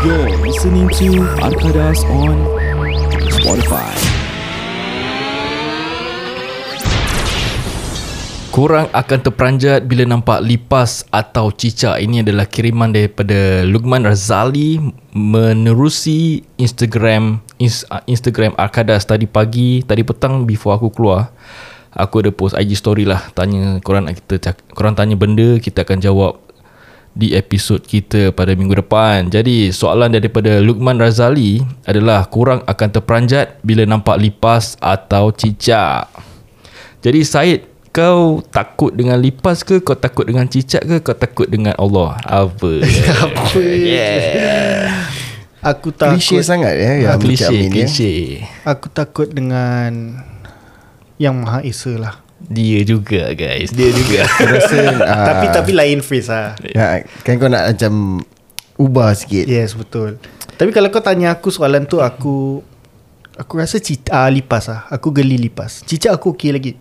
You're listening to Arkadas on Spotify. Korang akan terperanjat bila nampak lipas atau cicak. Ini adalah kiriman daripada Lukman Razali menerusi Instagram ins- uh, Instagram Arkadas tadi pagi, tadi petang before aku keluar. Aku ada post IG story lah tanya korang nak kita korang tanya benda kita akan jawab di episod kita pada minggu depan. Jadi soalan daripada Lukman Razali adalah korang akan terperanjat bila nampak lipas atau cicak. Jadi Syed kau takut dengan lipas ke kau takut dengan cicak ke kau takut dengan Allah apa Apa yeah. Aku takut Klise sangat ya yang klise ya. klise Aku takut dengan Yang Maha Esa lah dia juga guys. Dia juga. Rasa ah, Tapi tapi lain phrase lah ya, Kan kau nak macam Ubah sikit. Yes betul. Tapi kalau kau tanya aku soalan tu Aku Aku rasa cicak uh, lipas lah Aku geli lipas. Cicak aku okey lagi.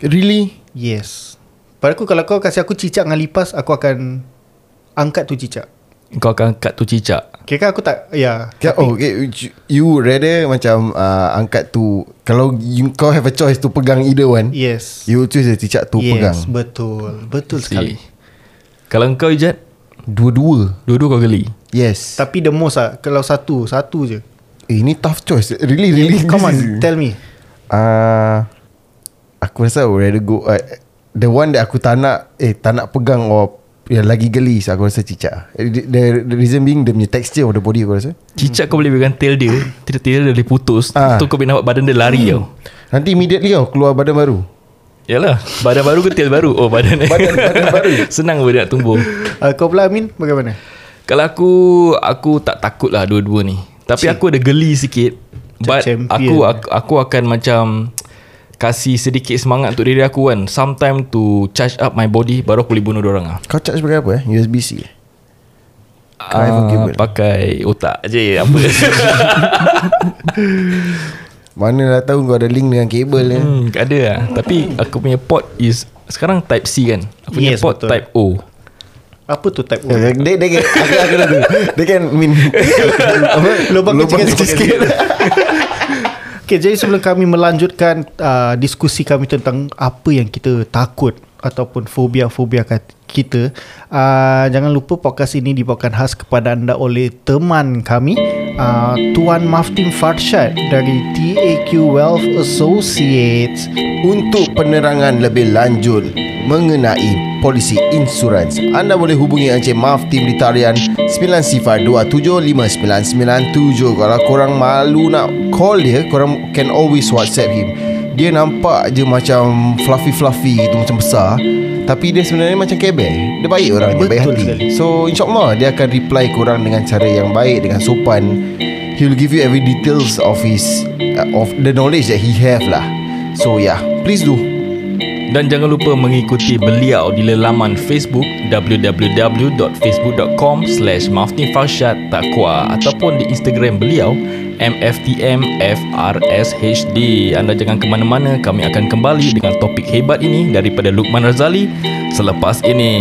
Really? Yes. Pada aku kalau kau kasih aku cicak dengan lipas Aku akan Angkat tu cicak. Kau akan angkat tu cicak Kira kan aku tak Ya Kan, oh, okay. You rather macam uh, Angkat tu Kalau you, kau have a choice To pegang either one Yes. You choose the cicak tu Yes pegang. betul. Betul sekali. Si. kalau kau Ijat? Dua-dua. Dua-dua kau geli? Yes. Tapi the most lah Kalau satu Satu je. Eh, ini tough choice. Really really Come this on is- Tell me. Uh, Aku rasa I would rather go uh, The one that aku tak nak Eh tak nak pegang Or yang lagi geli so Aku rasa cicak. Eh, the, the, the reason being Dia punya texture of the body Aku rasa. Cicak kau boleh pegang tail dia tail dia boleh putus. Ah. tu kau boleh nampak badan dia lari tau. Nanti immediately tau Keluar badan baru. Yalah Badan baru ke tail baru? Oh badan. Badan- badan baru. Senang pun dia nak tumbuh. Uh, Kau pula Amin Bagaimana? Kalau aku Aku tak takut lah dua-dua ni. Tapi Cik. aku ada geli sikit. But Champion. aku, aku aku akan macam Kasih sedikit semangat untuk diri aku kan. Sometime to charge up my body Baru aku boleh bunuh orang lah. Kau charge pakai apa eh? USB-C Driver Ah. Pakai otak je Apa? Mana dah tahu kau ada link dengan kabel eh. hmm, Ada lah. Tapi aku punya port is Sekarang type C kan? Aku punya Yes, port betul. type O. Apa tu type O? Dia, dia, dia, kan- aku, aku tahu Dia kan min apa? Lubang kecil kecil sikit Okay, jadi sebelum kami melanjutkan uh, diskusi kami tentang apa yang kita takut ataupun fobia-fobia kita, uh, jangan lupa podcast ini dibawakan khas kepada anda oleh teman kami, uh, Tuan Maftin Farshad dari TAQ Wealth Associates. Untuk penerangan lebih lanjut mengenai polisi insurans anda boleh hubungi Encik Maf Tim di talian 90275997 kalau korang malu nak call dia korang can always whatsapp him dia nampak je macam fluffy-fluffy gitu macam besar. Tapi dia sebenarnya macam kebel. Dia baik orang dia baik hati. sekali. so insyaAllah dia akan reply korang dengan cara yang baik dengan sopan. He will give you every details of his uh, of the knowledge that he have lah. So yeah please do. Dan jangan lupa mengikuti beliau di laman Facebook www.facebook.com slash Takwa ataupun di Instagram beliau MFTMFRSHD Anda jangan ke mana-mana kami akan kembali dengan topik hebat ini daripada Lukman Razali selepas ini.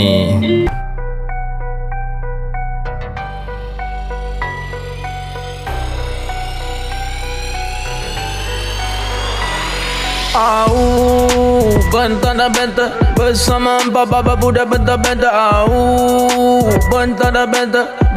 Au, bentang dan bentang Bersama empat baba budak bentang-bentang Au, bentang dan bentang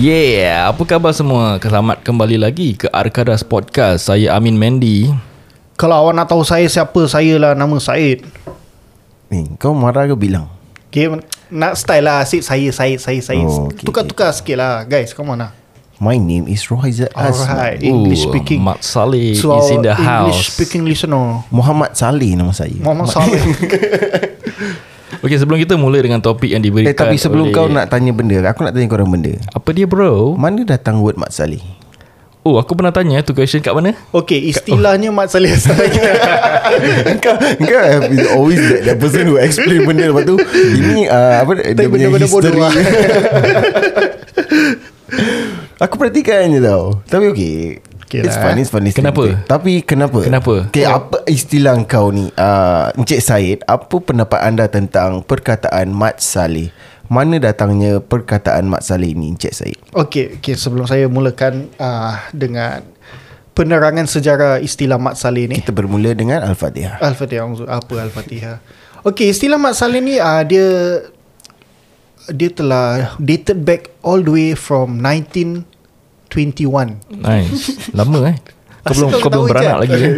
Yeah, apa khabar semua? Selamat kembali lagi ke Arkadas Podcast. Saya Amin Mendy. Kalau awak nak tahu saya siapa, saya lah nama Said. Ni kau marah ke bilang Okay, nak style lah Asyik saya, saya, saya, saya Oh, okay, Tukar-tukar sikit lah Guys, come on lah My name is Rohaizat Azman Alright, English Ooh, speaking Mat Saleh To is in the English house. speaking listener Muhammad Saleh nama saya Muhammad Saleh Okay, sebelum kita mula dengan topik yang diberikan Eh tapi sebelum oleh... kau nak tanya benda Aku nak tanya korang benda Apa dia bro? Mana datang word Mat Saleh Oh, aku pernah tanya tu question kat mana? Okay, istilahnya Mat Saleh Kau Kau have been always that, that person who explain benda Lepas tu Ini uh, apa Dia punya history lah. Aku perhatikan je tau Tapi okay Okay It's lah, fun. It's fun it's Kenapa? fun. Tapi kenapa? Kenapa? okay, Apa istilah kau ni? Uh, Encik Syed Apa pendapat anda tentang Perkataan Mat Saleh? Mana datangnya Perkataan Mat Saleh ni Encik Syed Okay, okay sebelum saya mulakan uh, Dengan Penerangan sejarah istilah Mat Saleh ni. Kita bermula dengan Al-Fatihah. Al-Fatihah Apa Al-Fatihah? Okay istilah Mat Saleh ni uh, Dia Dia telah Dated back all the way from 1921 Nice. Lama eh. Kau belum kau belum beranak Ijat? lagi eh?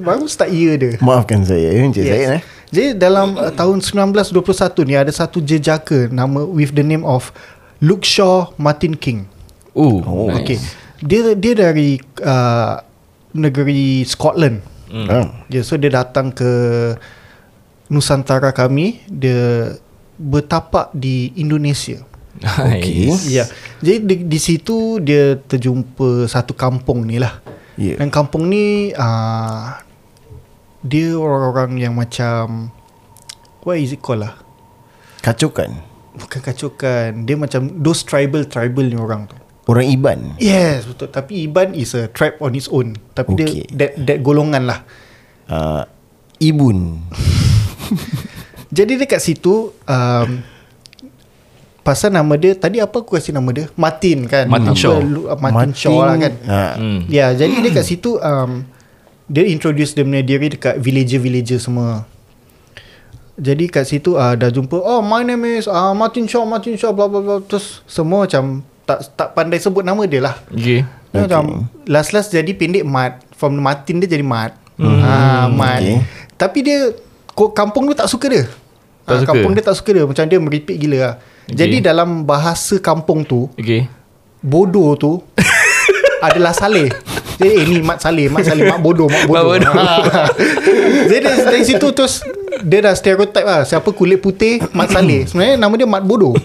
Baru start year dia Maafkan saya ya, Encik Syed eh Jadi dalam uh, tahun 1921 ni Ada satu jejaka Nama with the name of Luke Shaw Martin King Oh, Oh, nice. Okay Dia dia dari uh, Negeri Scotland Hmm. Ah. Ya, so dia datang ke Nusantara kami Dia bertapak di Indonesia Nice. Ya. Jadi di, di situ dia terjumpa satu kampung ni lah. Ya. Dan kampung ni uh, dia orang-orang yang macam what is it called lah? Kacaukan Bukan kacukan. Dia macam those tribal tribal ni orang tu. Orang Iban Yes, betul. Tapi Iban is a tribe on its own. Tapi Okay. dia that that golongan lah. uh, Ibun Jadi dekat situ um, pasal nama dia tadi apa aku kasih nama dia? Martin kan. Martin Apa, Shaw. Uh, Martin, Shaw lah kan. uh, Hmm. Ya, jadi dekat situ um, dia introduce dia punya diri dekat villager-villager semua. Jadi kat situ uh, dah jumpa, oh my name is uh, Martin Shaw, Martin Shaw, bla bla bla. Terus semua macam tak tak pandai sebut nama dia lah. Okay. Okay. Macam last-last jadi pendek Mat. From Martin dia jadi Mat. Hmm. Ha, Mat. okay. Tapi dia kampung dia tak suka dia. Tak Ah, suka? Kampung dia tak suka dia. Macam dia meripik gila lah. Okay. Jadi dalam bahasa kampung tu, Okay. bodoh tu adalah Saleh. Jadi eh, ni Mat Saleh, Mat Saleh, Mak bodoh, Mak bodoh. Mak bodoh. Ha. Jadi dari, situ terus dia dah stereotype lah siapa kulit putih Mat Saleh. Sebenarnya nama dia Mat bodoh.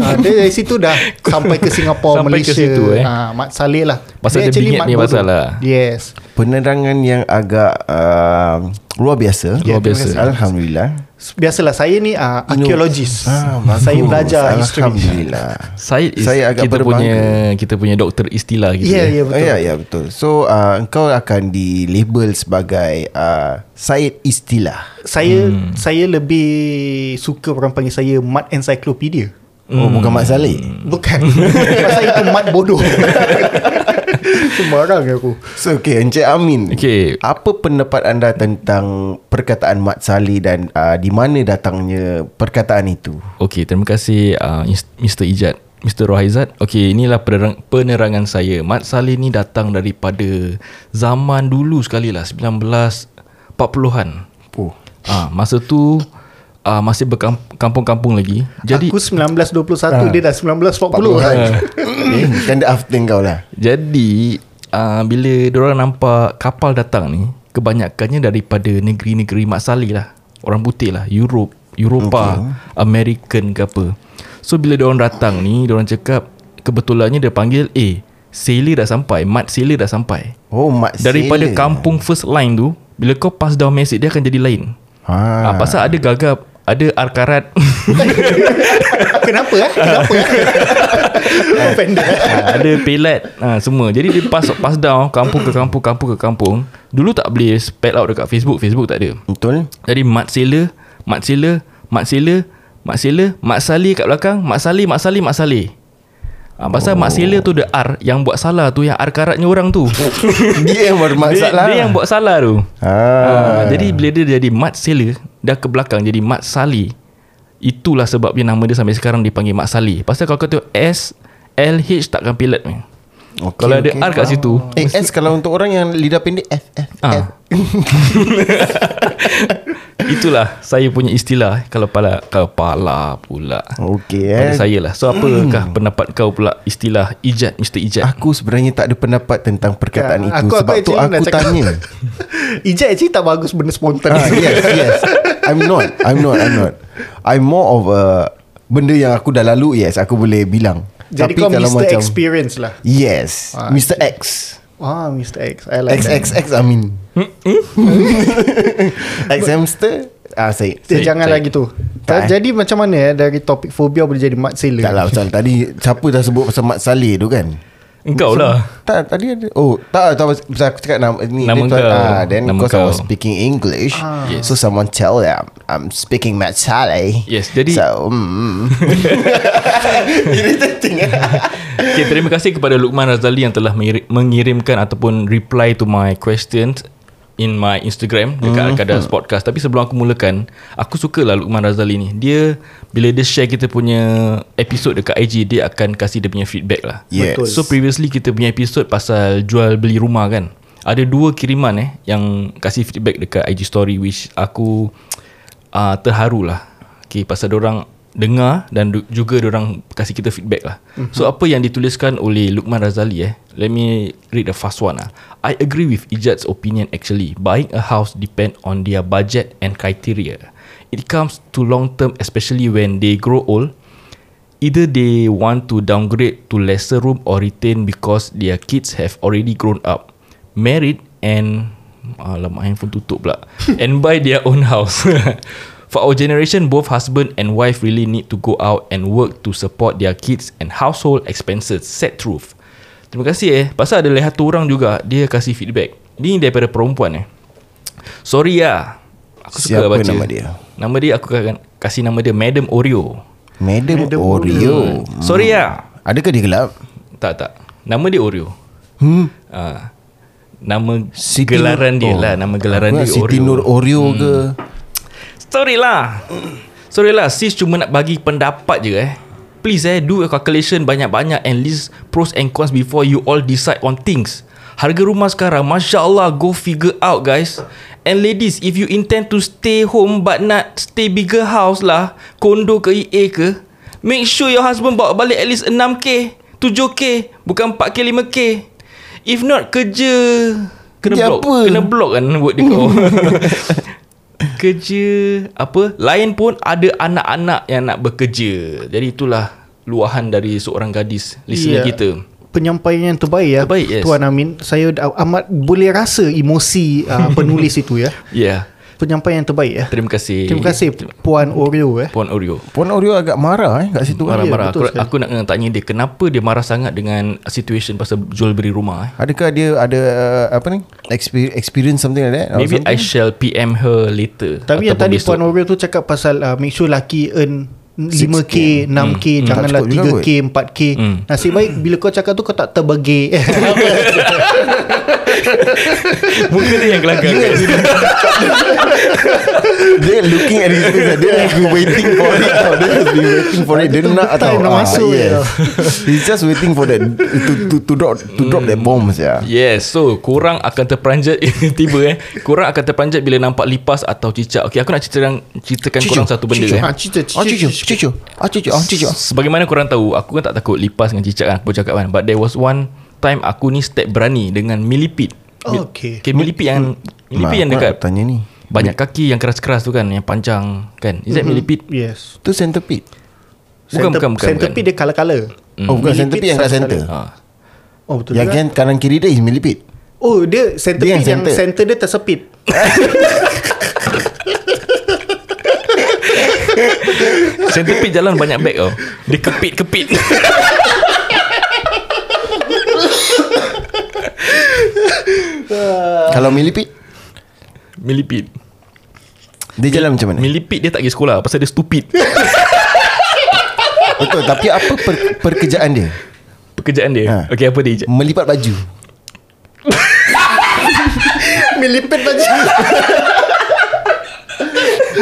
Ha, dia dari situ dah sampai ke Singapura, Sampai ke Malaysia. situ, eh. Ha, Mat Saleh lah. Pasal dia actually bingit Mat ni bodoh. pasal lah. Yes. Penerangan yang agak uh, Luar biasa Luar biasa. Alhamdulillah Biasalah saya ni uh, arkeologis. Ah, saya bagus. belajar history. Alhamdulillah Said is Saya agak kita berbangga. punya kita punya doktor istilah gitu. Ya, eh. ya Oh, betul. ya, ya betul So uh, engkau akan di label sebagai uh, Syed Istilah Saya saya lebih suka orang panggil saya Mat Encyclopedia. Oh bukan Mat Saleh Bukan Pasal itu mat bodoh Sembarang aku So okay Encik Amin Okay. Apa pendapat anda tentang Perkataan Mat Saleh Dan uh, di mana datangnya Perkataan itu Okey, terima kasih uh, Mr. Ijat. Mr. Rohaizat. Okey, inilah penerang, penerangan saya. Mat Saleh ni datang daripada zaman dulu sekali lah, 1940-an. Oh Ah, masa tu uh, masih berkampung-kampung lagi. Jadi Aku 1921 Dia dah 1940 kan eh, Tanda after kau lah Jadi uh, bila diorang nampak kapal datang ni, kebanyakannya daripada negeri-negeri Mat Saleh lah. Orang putih lah, Europe, Eropah, okay. American ke apa. So bila diorang datang ni, diorang cakap kebetulannya dia panggil, "Eh, sailor dah sampai, Mat sailor dah sampai." Oh Mat Daripada Sailor. kampung first line tu, bila kau pass down message dia akan jadi lain. ha. Ah. pasal ada gagap, ada arkarat. Kenapa eh? Kenapa eh? Offender eh? ha, Ada pelat ha, Semua Jadi dia pass, pass down Kampung ke kampung Kampung ke kampung Dulu tak boleh spell out dekat Facebook Facebook tak ada Betul Jadi Mat Sela Mat Sela Mat Sela Mak Sela Mak Saleh kat belakang Mak Saleh Mak Saleh Mak Saleh ha, Pasal Mak Sela tu ada R Yang buat salah tu Yang R karatnya orang tu. Dia yang dia, bermasalah dia yang buat salah tu. Ha. ha, Jadi bila dia jadi Mat Sela Dah ke belakang Jadi Mat Saleh Itulah sebab dia nama dia sampai sekarang dipanggil Mat Saleh Pasal kalau kau tengok S L H takkan pelat ni. Okay, Kalau ada R kat situ. Eh S kalau untuk orang yang lidah pendek F F F. Ah. Itulah saya punya istilah kalau pala kepala pula. Okey Pada eh saya lah. So apakah pendapat kau pula istilah ijat Mr. Ijat? Aku sebenarnya tak ada pendapat tentang perkataan Ya, itu aku- aku Sebab tu actually nak aku cakap- tanya Ijat actually tak bagus benda spontan ah, Yes yes I'm not I'm not I'm not I'm more of a Benda yang aku dah lalu Yes aku boleh bilang Jadi Tapi kau kalau Mr. macam Experience lah Yes Ah, Mr. X Ah, Mr. X I like that. XXX Amin X hamster Ah saya Eh, Say- Jangan say. lagi tu Tak, eh? Jadi macam mana eh Dari topik fobia Boleh jadi mat sela Tak lah pasal tadi Siapa dah sebut pasal Mat Saleh tu kan Engkau lah. Tak tadi ada Oh tak tak pasal aku cakap nama ni Nama dia tu- kau. ah, Then Nama because I was kau. speaking English Yes. So someone tell them I'm speaking Mat Saleh Yes, jadi- So mm, Irritating eh Okay, terima kasih kepada Lukman Razali yang telah mengiri- mengirimkan ataupun reply to my questions in my Instagram dekat Hmm. Al-Qadas Podcast. Tapi sebelum aku mulakan, aku sukalah Lukman Razali ni. Dia bila dia share kita punya episod dekat IG, dia akan kasih dia punya feedback lah. Yes. So previously kita punya episod pasal jual beli rumah kan. Ada dua kiriman eh yang kasih feedback dekat IG story which aku uh, terharu lah. Okay, pasal orang dengar dan du- juga orang kasih kita feedback lah. Mm-hmm. So apa yang dituliskan oleh Lukman Razali eh. Let me read the first one lah. I agree with Ijat's opinion actually. Buying a house depend on their budget and criteria. It comes to long term especially when they grow old. Either they want to downgrade to lesser room or retain because their kids have already grown up, married and alamak handphone tutup pula and buy their own house. For our generation, both husband and wife really need to go out and work to support their kids and household expenses. Sad truth. Terima kasih eh. Pasal ada satu orang juga dia kasih feedback. Ni daripada perempuan eh. Sorry ya. Aku suka Siapa baca. nama dia? Nama dia aku akan kasih nama dia Madam Oreo. Madam, Madam Oreo Hmm. Sorry ya. Adakah dia gelap? Tak tak. Nama dia Oreo. Hmm Ah. Nama Siti gelaran Nur- dia oh. lah Nama gelaran Aku dia Siti Oreo Nur Oreo ke Sorry lah. Sorry lah Sis cuma nak bagi pendapat je eh. Please eh Do a calculation banyak-banyak And list pros and cons Before you all decide on things. Harga rumah sekarang Masya Allah Go figure out guys. And ladies If you intend to stay home But not stay bigger house lah Kondo ke EA ke Make sure your husband Bawa balik at least 6K 7K Bukan 4K 5K If not kerja Kena Kerja block. apa? Kena block kan Word dia kau Kerja Apa Lain pun ada anak-anak Yang nak bekerja Jadi itulah Luahan dari seorang gadis Listener Ya. kita Penyampaian yang terbaik ya Terbaik, yes. Tuan Amin Saya amat boleh rasa emosi uh, penulis itu ya Ya yeah. Penyampaian yang terbaik ya Terima kasih Terima kasih Puan Oreo eh Puan Oreo Puan Oreo agak marah eh kat situ Marah-marah betul aku, sekali. aku nak tanya dia Kenapa dia marah sangat Dengan situation Pasal jual beli rumah eh? Adakah dia ada uh, apa ni experience, something like that? Maybe I something? shall PM her later Tapi yang tadi besok. Puan Oreo tu cakap pasal uh, Make sure laki earn 5K, 6K Hmm. Janganlah Tak juga 3K, 4K Hmm. Nasib baik bila kau cakap tu Kau tak terbagi Muka dia yang kelakar Ya, guys Dia looking at his face Dia has been waiting for it tau. Dia has been waiting for it Dia nak Betul, tau nak Ah, masuk je yes. tau. He's just waiting for that To to, to drop To drop that bombs ya. Yes So korang akan terperanjat Tiba eh Korang akan terperanjat Bila nampak lipas Atau cicak Okay aku nak ceritakan Ceritakan korang satu benda Cicu. eh Ha, cerita, Oh cerita, cicu Cicu Oh cicu Oh cicu Sebagaimana korang tahu Aku kan tak takut lipas dengan cicak kan Aku cakap kan. But there was one time Aku ni step berani Dengan millipede. Oh, okay. Okay millipede yang Millipede yang Mak, dekat. Tanya ni. Banyak kaki yang keras-keras tu kan Yang panjang kan. Is that millipede? Yes. Tu centipede. Bukan, bukan, bukan, Centipede dia color-color. Oh bukan centipede yang kat center. Ha. Oh betul Yang kan kanan kiri dia is millipede. Oh dia centipede Dia yang yang, center. center dia tersepit Centipede jalan banyak bag tau. Dia kepit-kepit. Kalau milipit Milipit Dia jalan macam mana? Milipit dia tak pergi sekolah Pasal dia stupid. Betul Tapi apa per, perkerjaan dia? Pekerjaan dia? Ha. Okay apa dia? Melipat baju. Melipit baju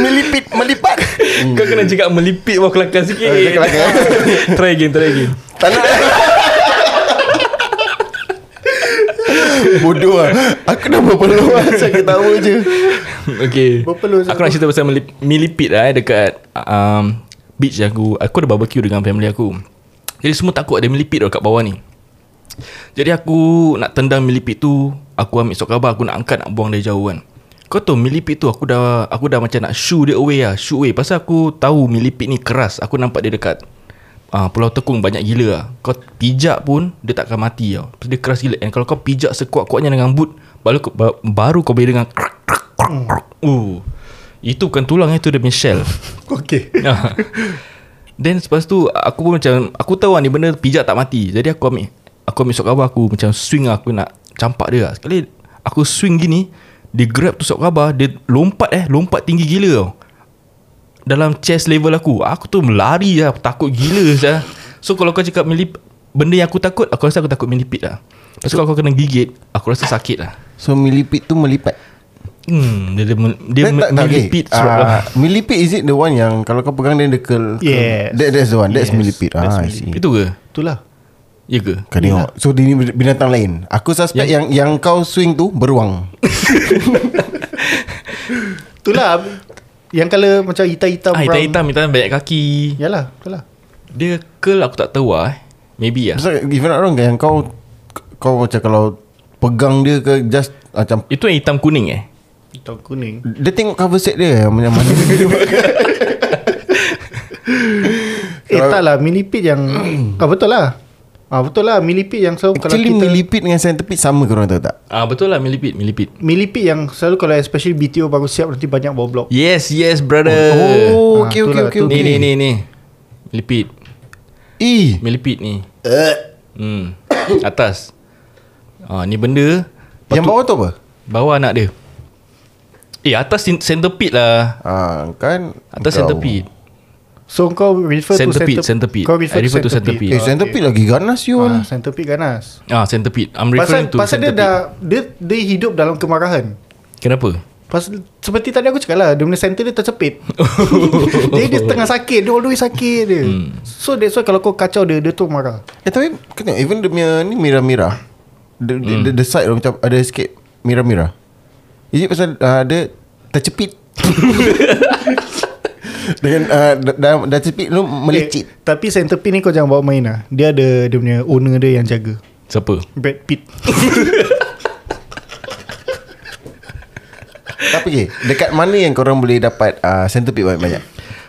Melipit Melipat. Kau kena cakap melipit Bawa kelakar sikit. Dia kelakar. Try again Try again. Tak nak. Bodoh lah. Aku dah berpeluh lah Saya tahu je. Okay. Berpeluh Aku nak cerita pasal melip, milipit lah eh, Dekat um, Beach aku. Aku ada barbecue dengan family aku. Jadi semua takut ada milipit tau kat bawah ni. Jadi aku nak tendang milipit tu. Aku ambil sok khabar. Aku nak angkat nak buang dari jauh kan Kau tahu milipit tu Aku dah Aku dah macam nak shoo dia away lah Shoo away. Pasal aku tahu milipit ni keras Aku nampak dia dekat uh, Pulau Tekong banyak gila lah. Kau pijak pun Dia tak akan mati tau. Pasal Dia keras gila. And kalau kau pijak sekuat-kuatnya dengan boot Baru, baru kau boleh dengar krak, krak, krak, krak. Uh, Itu bukan tulang Itu dia punya shell. Okay Ah. Then lepas tu Aku pun macam Aku tahu lah ni benda pijak tak mati. Jadi aku ambil Aku ambil sok Aku macam swing lah Aku nak campak dia lah. Sekali Aku swing gini Dia grab tu sok khabar Dia lompat eh Lompat tinggi gila tau Dalam chest level aku Aku tu melari lah Takut gila saya. So kalau kau cakap melip Benda yang aku takut Aku rasa aku takut melipit lah Lepas tu kalau kau kena gigit Aku rasa sakit lah So milipit tu melipat Hmm, dia dia, dia Tak, tak, tak, okay. melipit serap Ah, Milipit is it the one yang Kalau kau pegang dia dia curl curl? Yes. That, That's the one That's Yes. milipit ah, Itu ke? Itulah Ya ke? Kau tengok. So dia ni binatang lain. Aku suspect yang yang, kau swing tu Beruang. Itulah. Yang colour macam hitam-hitam Ah, hitam-hitam Hitam banyak kaki. Yalah Itulah Dia curl aku tak tahu lah eh. Maybe lah So if you're not wrong Yang kau Kau macam kalau Pegang dia ke Just Macam Itu yang hitam kuning eh? Hitam kuning. Dia tengok cover set dia Macam mana. Eh tak lah Milipit yang ah, Betul lah ah, Betul lah Milipit yang selalu Kalau Actually kita milipit dengan centipede Sama korang tahu tak? Ah Betul lah milipit Milipit. Milipit yang selalu Kalau especially BTO baru siap Nanti banyak bawah blok. Yes yes brother. Oh Ah, okay okay itulah, okay, tu. Ni okay. ni ni ni. Milipit. Eh Milipit ni. Hmm. Atas. Ah Ni benda Yang bawah tu apa? Bawah anak dia. Eh atas cen- centipede lah. Ah, kan? Atas kau- centipede So kau refer Centipede, to centipede centipede. Kau refer, I refer to centipede, centipede. Eh centipede lagi ganas Yul Ah, centipede ganas. Ah centipede. I'm Pasal, referring to pasal dia centipede. dah dia, dia hidup dalam kemarahan. Kenapa? Pasal seperti tadi aku cakap lah Dia punya center dia tercepit. Jadi dia tengah sakit Dia all the way sakit dia. Hmm. So that's why kalau kau kacau dia Dia tu marah. Eh tapi tengok Even dia punya ni Mira-mira the, Hmm. the, the, side macam Ada sikit Mira-mira Is it pasal uh, Dia tercepit Dengan uh, dah tercepit lu melecit eh, Tapi centipede ni kau jangan bawa main lah. Dia ada Dia punya owner dia yang jaga. Siapa? Brad Pitt. Tapi okay, Dekat mana yang korang boleh dapat uh, Centipede banyak-banyak?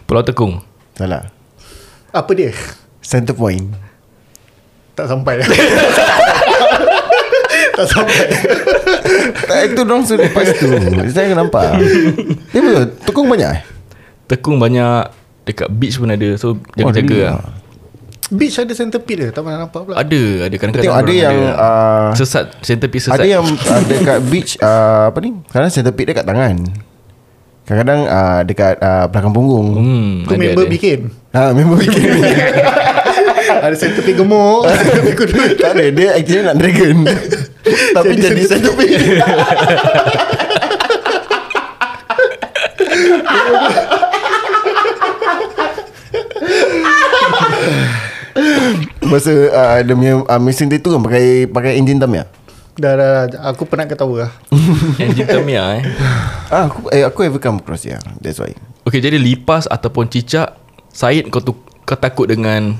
Pulau Tekong. Salah. Apa dia? Center point. Tak sampai Tak sampai. Tak itu dong sudah lepas tu. Saya nampak. Dia betul Tukung banyak eh Tekong banyak Dekat beach pun ada So jaga-jaga really? lah. Beach ada centipede dia Tak pernah nampak pula. Ada Ada. Kadang-kadang Tengok ada yang uh, Sesat Centipede sesat. Ada yang uh, dekat beach uh, Apa ni? Kadang centipede dekat tangan. Kadang-kadang uh, dekat uh, belakang punggung. Hmm Tu ada, member ada. bikin? Ha, member bikin. Ada centipede gemuk. Centipede Tak ada Dia actually nak dragon. Tapi Jadi jadi, centipede Masa uh, dia punya uh, mesin dia tu kan pakai pakai enjin Tamiya. dah, dah, dah Aku pernah ketawa lah Engine Tamiya eh Ah, aku eh, aku ever come across ya. That's why. Okay jadi lipas Ataupun cicak Syed kau tu Kau takut dengan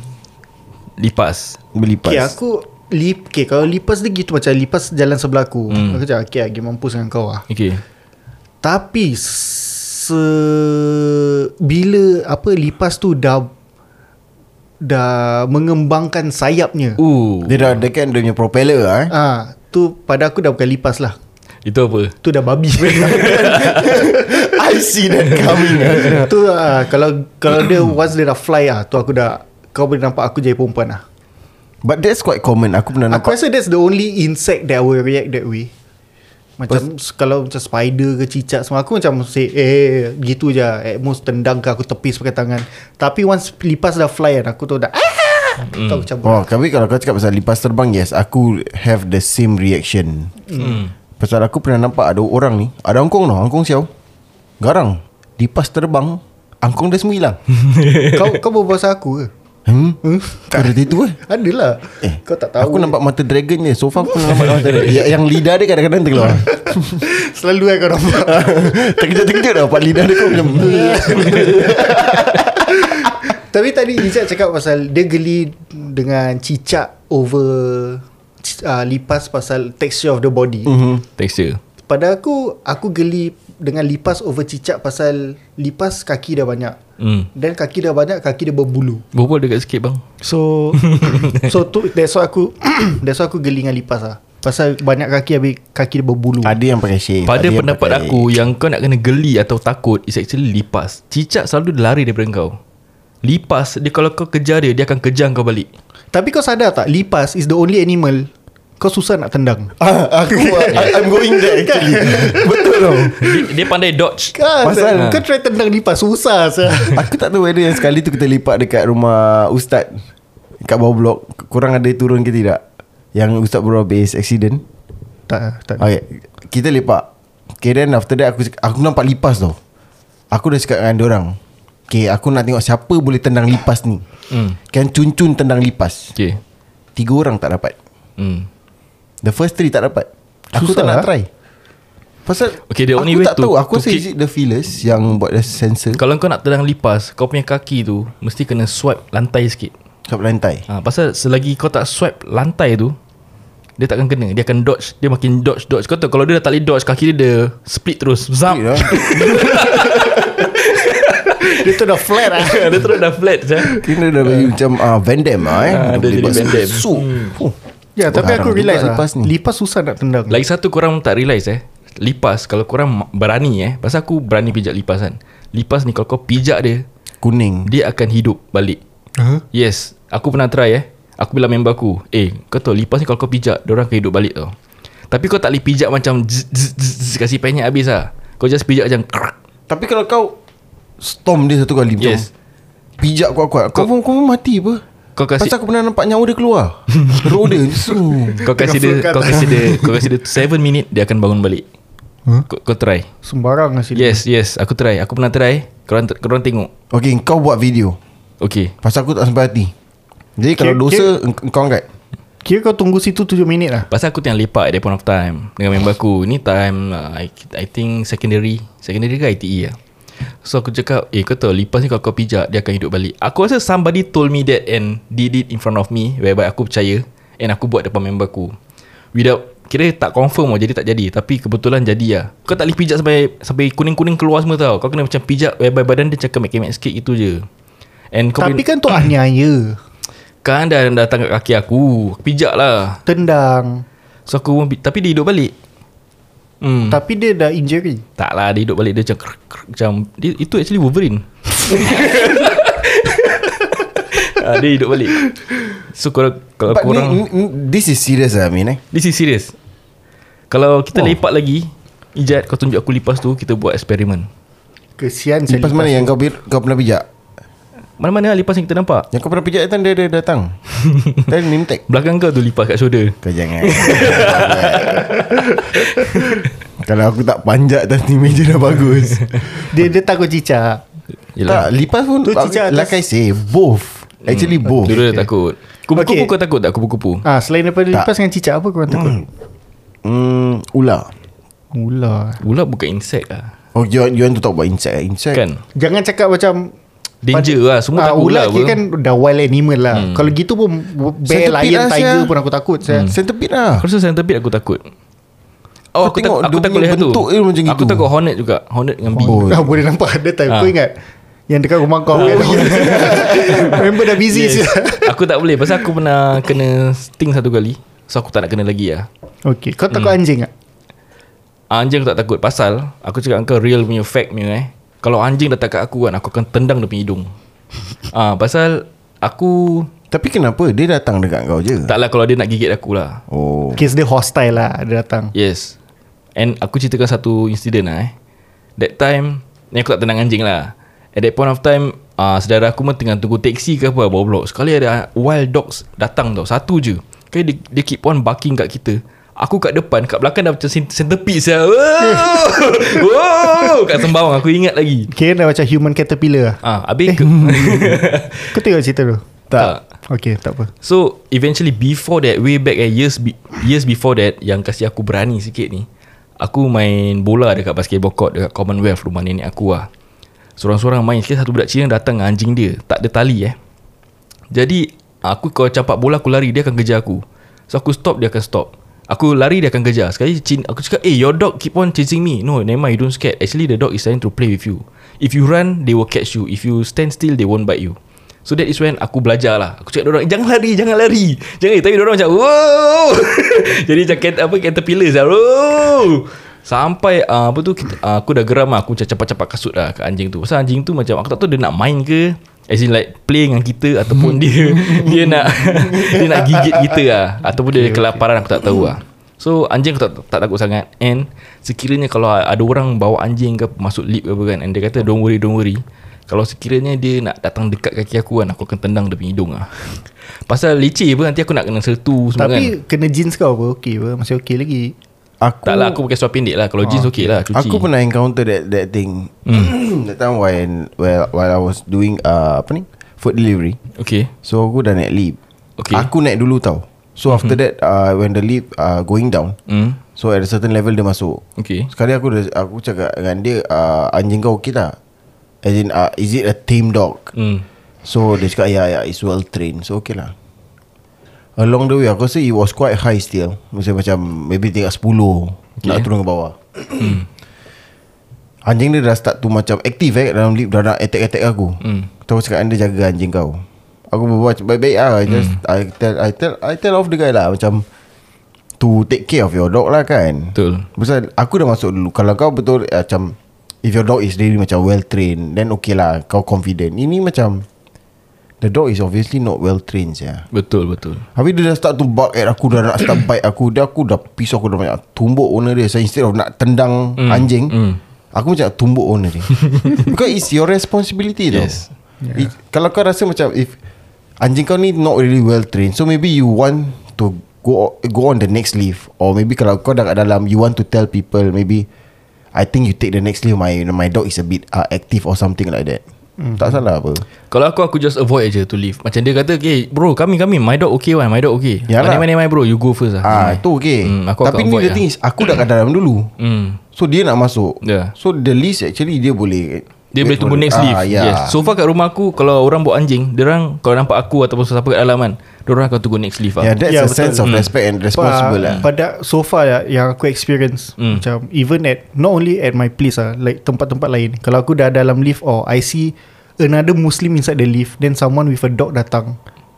Lipas Berlipas. Okay aku lip, okay, Kalau lipas dia gitu Macam lipas jalan sebelah aku hmm. Aku cakap Okay lagi mampus dengan kau lah Okay Tapi se bila apa lipas tu dah dah mengembangkan sayapnya. Ooh Dia dah dia kan dia punya propeller ah. Eh? Ah, tu pada aku dah bukan lipas lah. Itu apa? Tu dah babi I see that coming Tu uh, Kalau Kalau dia Once dia dah fly lah Tu aku dah Kau boleh nampak aku jadi perempuan lah But that's quite common Aku pernah Aku nampak rasa that's the only insect That will react that way Macam Kalau macam spider ke cicak semua Aku macam say Eh gitu je. At most tendang ke Aku tepis pakai tangan. Tapi once lipas dah fly kan Aku tu dah ah! Tu aku cabut Oh, tapi kalau kau cakap pasal lipas terbang Yes, aku have the same reaction. Hmm. Pasal aku pernah nampak ada orang ni Ada angkong tau, angkong siau. Garang. Lipas terbang Angkong dah semua hilang. Kau kau berbual pasal aku ke? Hmm? Kau ada itu eh? Adalah. Eh, Kau tak tahu. Aku nampak mata dragon je. So far aku nampak mata dragon. yang, yang lidah dia kadang-kadang terkeluar. Selalu kan kau nampak. Terkejut-terkejut dah Nampak lidah dia kau macam Tapi tadi Izzat cakap pasal Dia geli Dengan cicak Over uh, Lipas pasal Texture of the body. Mhm. Texture. Pada aku Aku geli Dengan lipas over cicak Pasal Lipas kaki dah banyak Hmm. Dan kaki dah banyak Kaki dia berbulu. Berbual dekat sikit bang. So So tu That's why aku That's why aku geli dengan lipas lah. Pasal banyak kaki Habis kaki dia berbulu. Ada yang pakai shade. Pada pendapat pakai- aku Yang kau nak kena geli atau takut Is actually lipas. Cicak selalu dia lari daripada kau. Lipas Dia kalau kau kejar dia Dia akan kejar kau balik. Tapi kau sadar tak Lipas is the only animal Kau susah nak tendang. Ah, Aku I, I'm going there actually. Betul tau. Dia, dia pandai dodge. Kan Pasal- Kau try tendang lipas Susah sah. Aku tak tahu whether yang sekali tu kita lipat dekat rumah Ustaz Kat bawah blok Korang ada turun ke tidak? Yang Ustaz baru habis accident? Tak tak Okay Kita lipat. Okay then after that aku, aku nampak lipas tau. Aku dah cakap dengan orang Okay aku nak tengok siapa boleh tendang lipas ni. Hmm. Kan cun-cun tendang lipas. Okay. Tiga orang tak dapat. Hmm. The first three tak dapat. Aku Susah tak nak lah. try. Pasal Okay, the only Aku way tak to- tahu Aku rasa keep- is it the feelers Yang buat the sensor? Kalau kau nak tendang lipas Kau punya kaki tu Mesti kena swipe lantai sikit. Kat lantai. Ha, Pasal selagi kau tak swipe lantai tu Dia takkan kena. Dia akan dodge Dia makin dodge dodge. Kau tahu kalau dia dah tak boleh dodge Kaki dia dia split terus. Zap. Ya. Dia tu dah flat lah. Dia terus dah flat je Kena dah bagi macam uh, Van Damme lah eh. Ah, dia jadi Van Damme. Su Fuh. Ya tapi Barang aku realise lah. lipas lipas, ni. lipas susah nak tendang. Lagi satu korang tak realise eh. Lipas Kalau korang berani eh. Pasal aku berani pijak lipas kan. Lipas ni kalau kau pijak dia Kuning. Dia akan hidup balik. Huh? Yes Aku pernah try eh. Aku bilang member aku Eh kau tahu lipas ni kalau kau pijak Diorang akan hidup balik tau. Tapi kau tak boleh pijak macam zzz, zzz, zzz, zzz, Kasih penyek habis lah. Kau just pijak macam krrk. Tapi kalau kau Storm dia satu kali macam Yes. Pijak kuat-kuat. Kau pun kau pun mati apa Kau kasih Pasal aku pernah nampak nyawa dia keluar. Roh dia. Kau kasih dia Kau kasih dia Kau kasih dia 7 minit Dia akan bangun balik. Huh? kau, kau try. Sembarang lah sini Yes yes Aku try. Aku pernah try. Korang, korang tengok. Okay kau buat video. Okay Pasal aku tak sampai hati. Jadi kalau Kira- dosa eng- Kau angkat. Kira kau tunggu situ 7 minit lah. Pasal aku tengah lepak At that point of time Dengan member aku. Ni time uh, I, I think secondary. Secondary ke ITE lah So aku cakap Eh kau tahu Lipas ni kalau kau pijak Dia akan hidup balik. Aku rasa somebody told me that And did it in front of me Whereby aku percaya And aku buat depan member aku. Without Kira tak confirm lah Jadi tak jadi. Tapi kebetulan jadi lah. Kau tak boleh pijak sampai Sampai kuning-kuning keluar semua tau. Kau kena macam pijak Whereby badan dia cakap Make sikit gitu je. And kau Tapi boleh- kan tu aniaya. Kan dah datang kat kaki aku. Pijak lah. Tendang. So aku Tapi dia hidup balik Hmm. Tapi dia dah injury. Tak lah dia hidup balik Dia macam Macam dia, Itu actually Wolverine. Ah, Dia hidup balik. So korang Kalau But korang ni, ni, This is serious lah Amin eh? This is serious. Kalau kita Oh. lepak lagi Ijat kau tunjuk aku lipas tu Kita buat eksperimen Kesian saya Lipas mana yang kau, kau pernah pijak Mana-mana lah lipas yang kita nampak. Yang kau pernah pijak datang Dia, dia datang. Dia name tag. Belakang kau tu lipas kat shoulder. Kau jangan. Kalau aku tak panjat Tadi meja dah bagus. Dia dia takut cicak. Tak Yelah lipas pun Tu cicak atas- Like I say Both. Actually both. Dulu dah takut. Kupu-kupu Okay. kau takut tak Kupu-kupu? Ah Selain daripada Tak. lipas dengan cicak Apa korang takut? Hmm, ular. Ular. Ular bukan insect lah. Oh you, want- you want to talk about insect? Eh? Insect Kan? Jangan cakap macam Danger lah Semua ah, takut Ular lah apa. kan Dah wild animal lah hmm. Kalau gitu pun Bear, Centipede lion, lah, tiger pun aku takut saya. hmm. Centipede lah Aku rasa centipede aku takut Oh Kau aku, tengok tak, aku takut lihat tu bentuk dia macam Aku gitu. takut hornet juga Hornet dengan bee Oh. Ah, boleh nampak ada time Ah. Kau ingat Yang dekat rumah kau kan Member dah busy yes. Aku tak boleh Pasal aku pernah Kena sting satu kali So aku tak nak kena lagi lah Okay Kau takut anjing tak Anjing aku tak takut Pasal Aku cakap kau real punya fact punya eh Kalau anjing datang kat aku kan Aku akan tendang dia punya hidung. Ah, Pasal Aku Tapi kenapa? Dia datang dekat kau je? Taklah kalau dia nak gigit aku lah. Oh. Case dia hostile lah Dia datang. Yes. And aku ceritakan satu insiden lah eh. That time Ni aku tak tenang anjing lah. At that point of time uh, Saudara aku pun tengah tunggu taxi ke apa Bawah blok. Sekali ada wild dogs Datang tau Satu je. Kali dia, dia keep on barking kat kita Aku kat depan Kat belakang dah macam cent- centipede saya. Wow, wow, Kat sembawang Aku ingat lagi. Kira dah macam human caterpillar lah. Ah, Habis ke, Kau tengok cerita tu? Tak. Okay tak apa. So eventually before that Way back eh, years be, years before that Yang kasi aku berani sikit ni Aku main bola dekat basketball court Dekat Commonwealth rumah nenek aku lah. Seorang-seorang main Sekali satu budak Cina datang dengan anjing dia. Tak ada tali eh. Jadi Aku kalau campak bola aku lari Dia akan kejar aku. So aku stop dia akan stop Aku lari dia akan kejar. Sekali Cina, aku cakap Eh your dog keep on chasing me. No never mind you don't scared. Actually the dog is trying to play with you. If you run They will catch you. If you stand still They won't bite you. So that is when aku belajar lah. Aku cakap orang Jangan lari Jangan lari. Jangan Tapi orang macam Wow. Jadi macam apa, caterpillar lah Wow. Sampai uh, Apa tu kita, uh, Aku dah geram lah. Aku macam capak-capak kasut lah Kat anjing tu. Pasal anjing tu macam Aku tak tahu dia nak main ke As in like Play dengan kita Ataupun dia. Dia nak Dia nak gigit kita lah. Ataupun dia kelaparan Aku tak tahu lah. So anjing aku tak, tak takut sangat. And Sekiranya kalau ada orang Bawa anjing ke Masuk lift ke apa kan And dia kata Don't worry don't worry. Kalau sekiranya dia nak datang dekat kaki aku kan Aku akan tendang dia punya hidung lah. Pasal leceh apa Nanti aku nak kena sertu semua kan. Tapi kena jeans kau apa? Okay apa? Masih okay lagi Aku Tak lah aku pakai seluar pendek lah Kalau jeans okey lah cuci Aku pernah encounter that that thing. that time when well while I was doing uh, apa ni? Food delivery. Okay So aku dah naik lift. Okay. Aku naik dulu tau. So after that uh, when the lift uh, going down. hmm. So at a certain level dia masuk. Okay Sekali aku dah, aku cakap dengan dia uh, anjing kau okey tak? As in uh, is it a tame dog? hmm. So dia cakap ya ya it's well trained. So okay lah. Along the way aku rasa it was quite high still. Macam macam maybe tingkat 10 okay. nak turun ke bawah. anjing dia dah start tu macam aktif eh dalam lift dah nak attack-attack aku. Hmm. Tu aku cakap anda jaga anjing kau. Aku berbuat baik-baik lah. Just I tell I tell I tell off the guy lah macam to take care of your dog lah kan. Betul Pasal aku dah masuk dulu Kalau kau betul eh, Macam If your dog is really macam well trained Then okay lah Kau confident Ini macam The dog is obviously not well trained ya. Betul betul Habis dia dah start to bark at aku Dah nak start bite aku Dia aku dah pisau Aku dah banyak tumbuk owner dia So instead of nak tendang mm. anjing mm. Aku macam tumbuk owner dia Because it's your responsibility Yes. tau It, Kalau kau rasa macam If Anjing kau ni not really well trained So maybe you want To go go on the next leave Or maybe kalau kau dah kat dalam You want to tell people Maybe I think you take the next leave My my dog is a bit uh, active Or something like that mm. Tak salah apa Kalau aku aku just avoid aja to leave Macam dia kata Okay bro kami kami My dog okay one My dog okay Yalah. Mana mana bro You go first lah Ah, Mana, tu okay Hmm, aku Tapi ni the lah. thing is Aku dah kat dalam dulu hmm. So dia nak masuk Yeah. So the least actually Dia boleh Dia boleh tunggu next leave ah, yeah. yes. So far kat rumah aku Kalau orang bawa anjing Diorang Kalau nampak aku Ataupun siapa kat dalam kan Diorang akan tunggu next leave lah Yeah, that's Ya, a betul. sense of respect and responsible Pa- lah. Pada so far ya, yang aku experience Hmm. macam even at not only at my place ah like tempat-tempat lain kalau aku dah dalam lift or I see another Muslim inside the lift then someone with a dog datang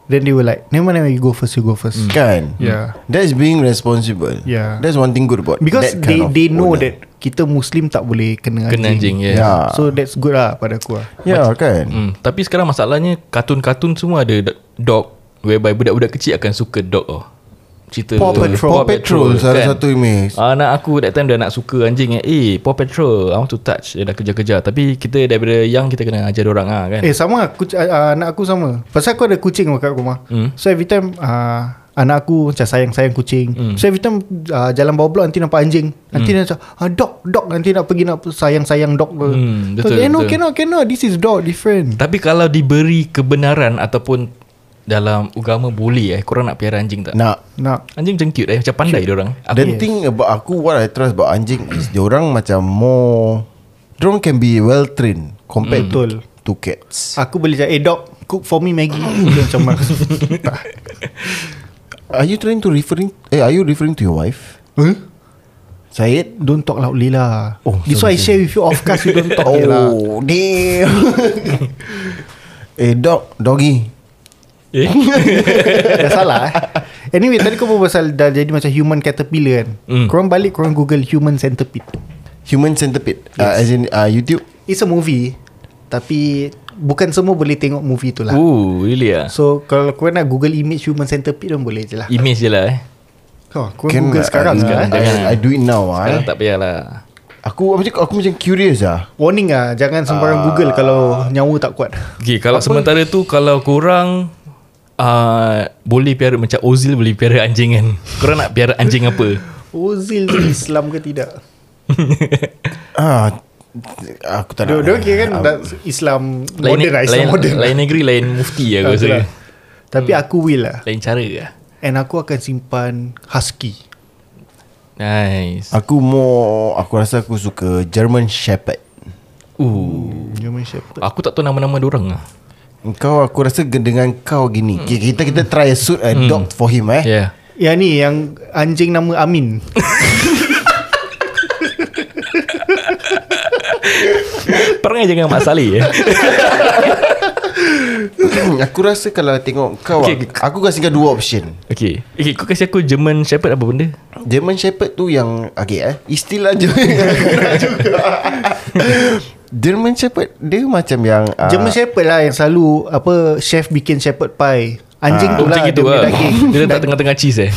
then they were like never mind never mind, you go first you go first Kan Yeah. That's being responsible Yeah. That's one thing good about because that they kind of they know owner. that kita Muslim tak boleh kena, Kena anjing yes. Yeah. so that's good lah pada aku lah Ya kan Hmm, tapi sekarang masalahnya kartun-kartun semua ada dog whereby budak-budak kecil akan suka dog oh. Cerita Paw Patrol. Paw Patrol salah satu image Anak aku that time dah nak suka anjing eh. Eh, Paw Patrol, I want to touch. Dia dah kejar-kejar. Tapi kita daripada young kita kena ajar orang ah kan. Eh sama kuc- uh, anak aku sama. Pasal aku ada kucing kat rumah. Hmm. So every time uh, anak aku macam sayang-sayang kucing. Hmm. So every time uh, jalan bawah blok nanti nampak anjing. Nanti dia macam ah, dog dog nanti nak pergi nak sayang-sayang dog ke. Hmm, so, betul, eh, no, betul. cannot cannot this is dog different. Tapi kalau diberi kebenaran ataupun dalam agama boleh eh korang nak piara anjing tak? Nak Nah. Nak Anjing macam cute eh macam pandai dia orang. The thing about aku What I trust about anjing Is orang macam more Diorang can be well trained Compared Betul. to, to cats Aku boleh cakap Eh dog Cook for me Maggie Dia macam mana. Are you trying to referring Eh are you referring to your wife huh? Syed Don't talk loudly lah Oh, This sorry, why I share with you Off cast you don't talk oh. lah Oh damn Eh dog Doggy Eh? Dah salah eh Anyway tadi kau berbual pasal Dah jadi macam human caterpillar kan Hmm. Korang balik Korang google human centipede Human Centipede uh, As in uh, YouTube It's a movie Tapi Bukan semua boleh tengok movie tu lah Oh really lah So kalau korang nak google image human centipede pun boleh je lah Image je lah eh oh, Korang google sekarang uh, juga eh. I, I do it now ah. Sekarang Eh. tak payah lah Aku macam aku macam curious ah. Warning lah Jangan sembarang Ah. google Kalau nyawa tak kuat Okay kalau sementara tu Kalau korang uh, Boleh piara Macam Ozil boleh piara anjing kan? Korang nak piara anjing apa? Ozil tu Islam ke tidak? Ah, aku tak nak. Dia dia kira kan? Dah Islam lain, modern lah Islam lain, modern lain negeri Lain mufti lah aku rasa. Tapi aku will lah. Lain cara lah. And aku akan simpan Husky. Nice. Aku more aku rasa aku suka German Shepherd. uh, German Shepherd. Aku tak tahu nama-nama diorang lah Kau aku rasa dengan kau gini. Hmm. Kita kita try a suit a dog for him eh. Yeah Yang ni yang anjing nama Amin Perangai jangan Mak Saleh eh. aku rasa kalau tengok kau Okay. aku kasi kau dua option. Okay Okay kau kasih aku German Shepherd apa benda German Shepherd tu yang okay eh istilah je juga. German Shepherd dia macam yang uh, German Shepherd lah yang selalu Apa Chef bikin Shepherd pie. Anjing tu Oh lah gitu dia lah. daging. Dia letak tengah-tengah cheese eh.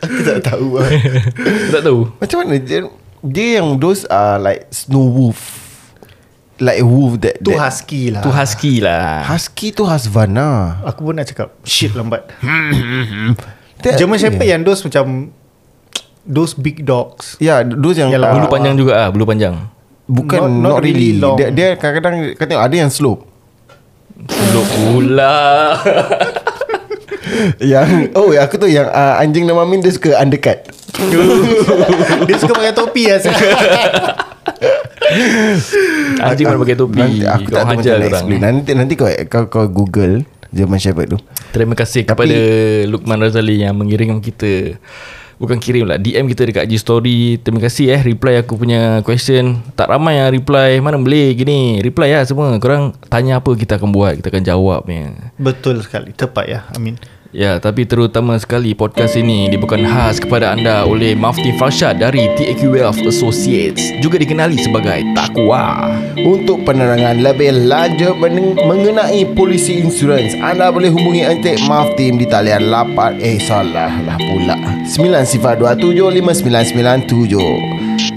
Aku tak tahu lah. Tak tahu. Macam mana? Dia, dia yang those are like snow wolf. Like a wolf that Tu that, husky lah. Tu husky lah. Husky tu Hasvana. Aku pun nak cakap Shit lambat. German Shepherd yang those macam Those big dogs Ya, yeah, those yang Yalah, Bulu panjang juga ah, Bulu panjang bukan not- not, not really really. long. Dia, dia kadang-kadang kau tengok ada yang slope. Bulu pula yang oh ya, aku tu yang uh, anjing nama Min dia suka undercut. Dia suka pakai topi lah Anjing mana pakai topi Nanti, aku Kau tak tahu hajar macam nak explain. Nanti nanti kau kau, kau Google German Shepherd tu. Terima kasih Tapi- kepada Lukman Razali Yang mengirim kita Bukan kirim lah DM kita dekat IG story. Terima kasih eh Reply aku punya question. Tak ramai yang reply. Mana boleh gini. Reply lah semua. Korang tanya apa Kita akan buat Kita akan jawab ni Betul sekali. Tepat ya Amin Ya, tapi terutama sekali podcast ini dibuatkan khas kepada anda oleh Mafti Farshad dari TAQ Wealth Associates, juga dikenali sebagai Takwa. Untuk penerangan lebih lanjut mengenai polisi insurans, anda boleh hubungi Maaf Team di talian 8 eh salah lah pula. 90275997.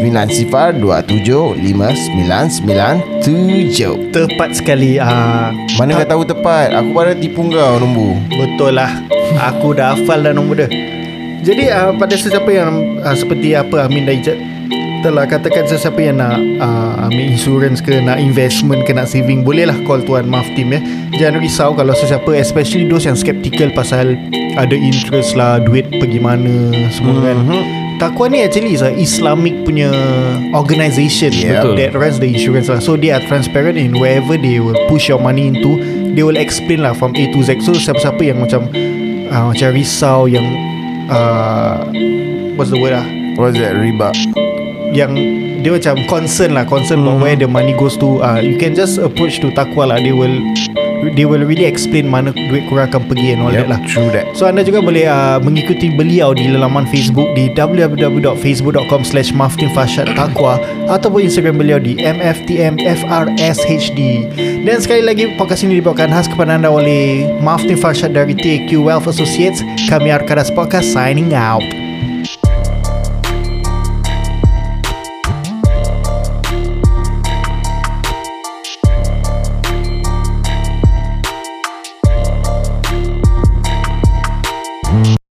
90275997. Tepat sekali ah Mana kau tahu tepat? Aku pada tipu kau nombor. Betul lah Aku dah hafal dah nombor dia Jadi uh, pada sesiapa yang uh, Seperti apa Amin dah ijat Telah katakan sesiapa yang nak uh, Ambil insurance ke Nak investment ke Nak saving Bolehlah call Tuan Maaf Team ya Jangan risau Kalau sesiapa Especially those yang skeptical Pasal Ada interest lah Duit pergi mana Semua kan Takwa ni actually is a Islamic punya organisation Yeah. Betul. that runs the insurance lah. So they are transparent in wherever they will push your money into. They will explain lah from A to Z. So siapa-siapa yang macam uh, macam risau yang uh, what's the word lah? What's that riba? Yang dia macam concern lah, concern about where the money goes to. Uh, you can just approach to Takwa lah. They will they will really explain mana duit korang akan pergi and all that lah. true that. So anda juga boleh uh, mengikuti beliau di laman Facebook di www.facebook.com slash Takwa ataupun Instagram beliau di mftmfrshd dan sekali lagi podcast ini dibawakan khas kepada anda oleh Maftin Farshad dari TAQ Wealth Associates kami Arkadas Podcast signing out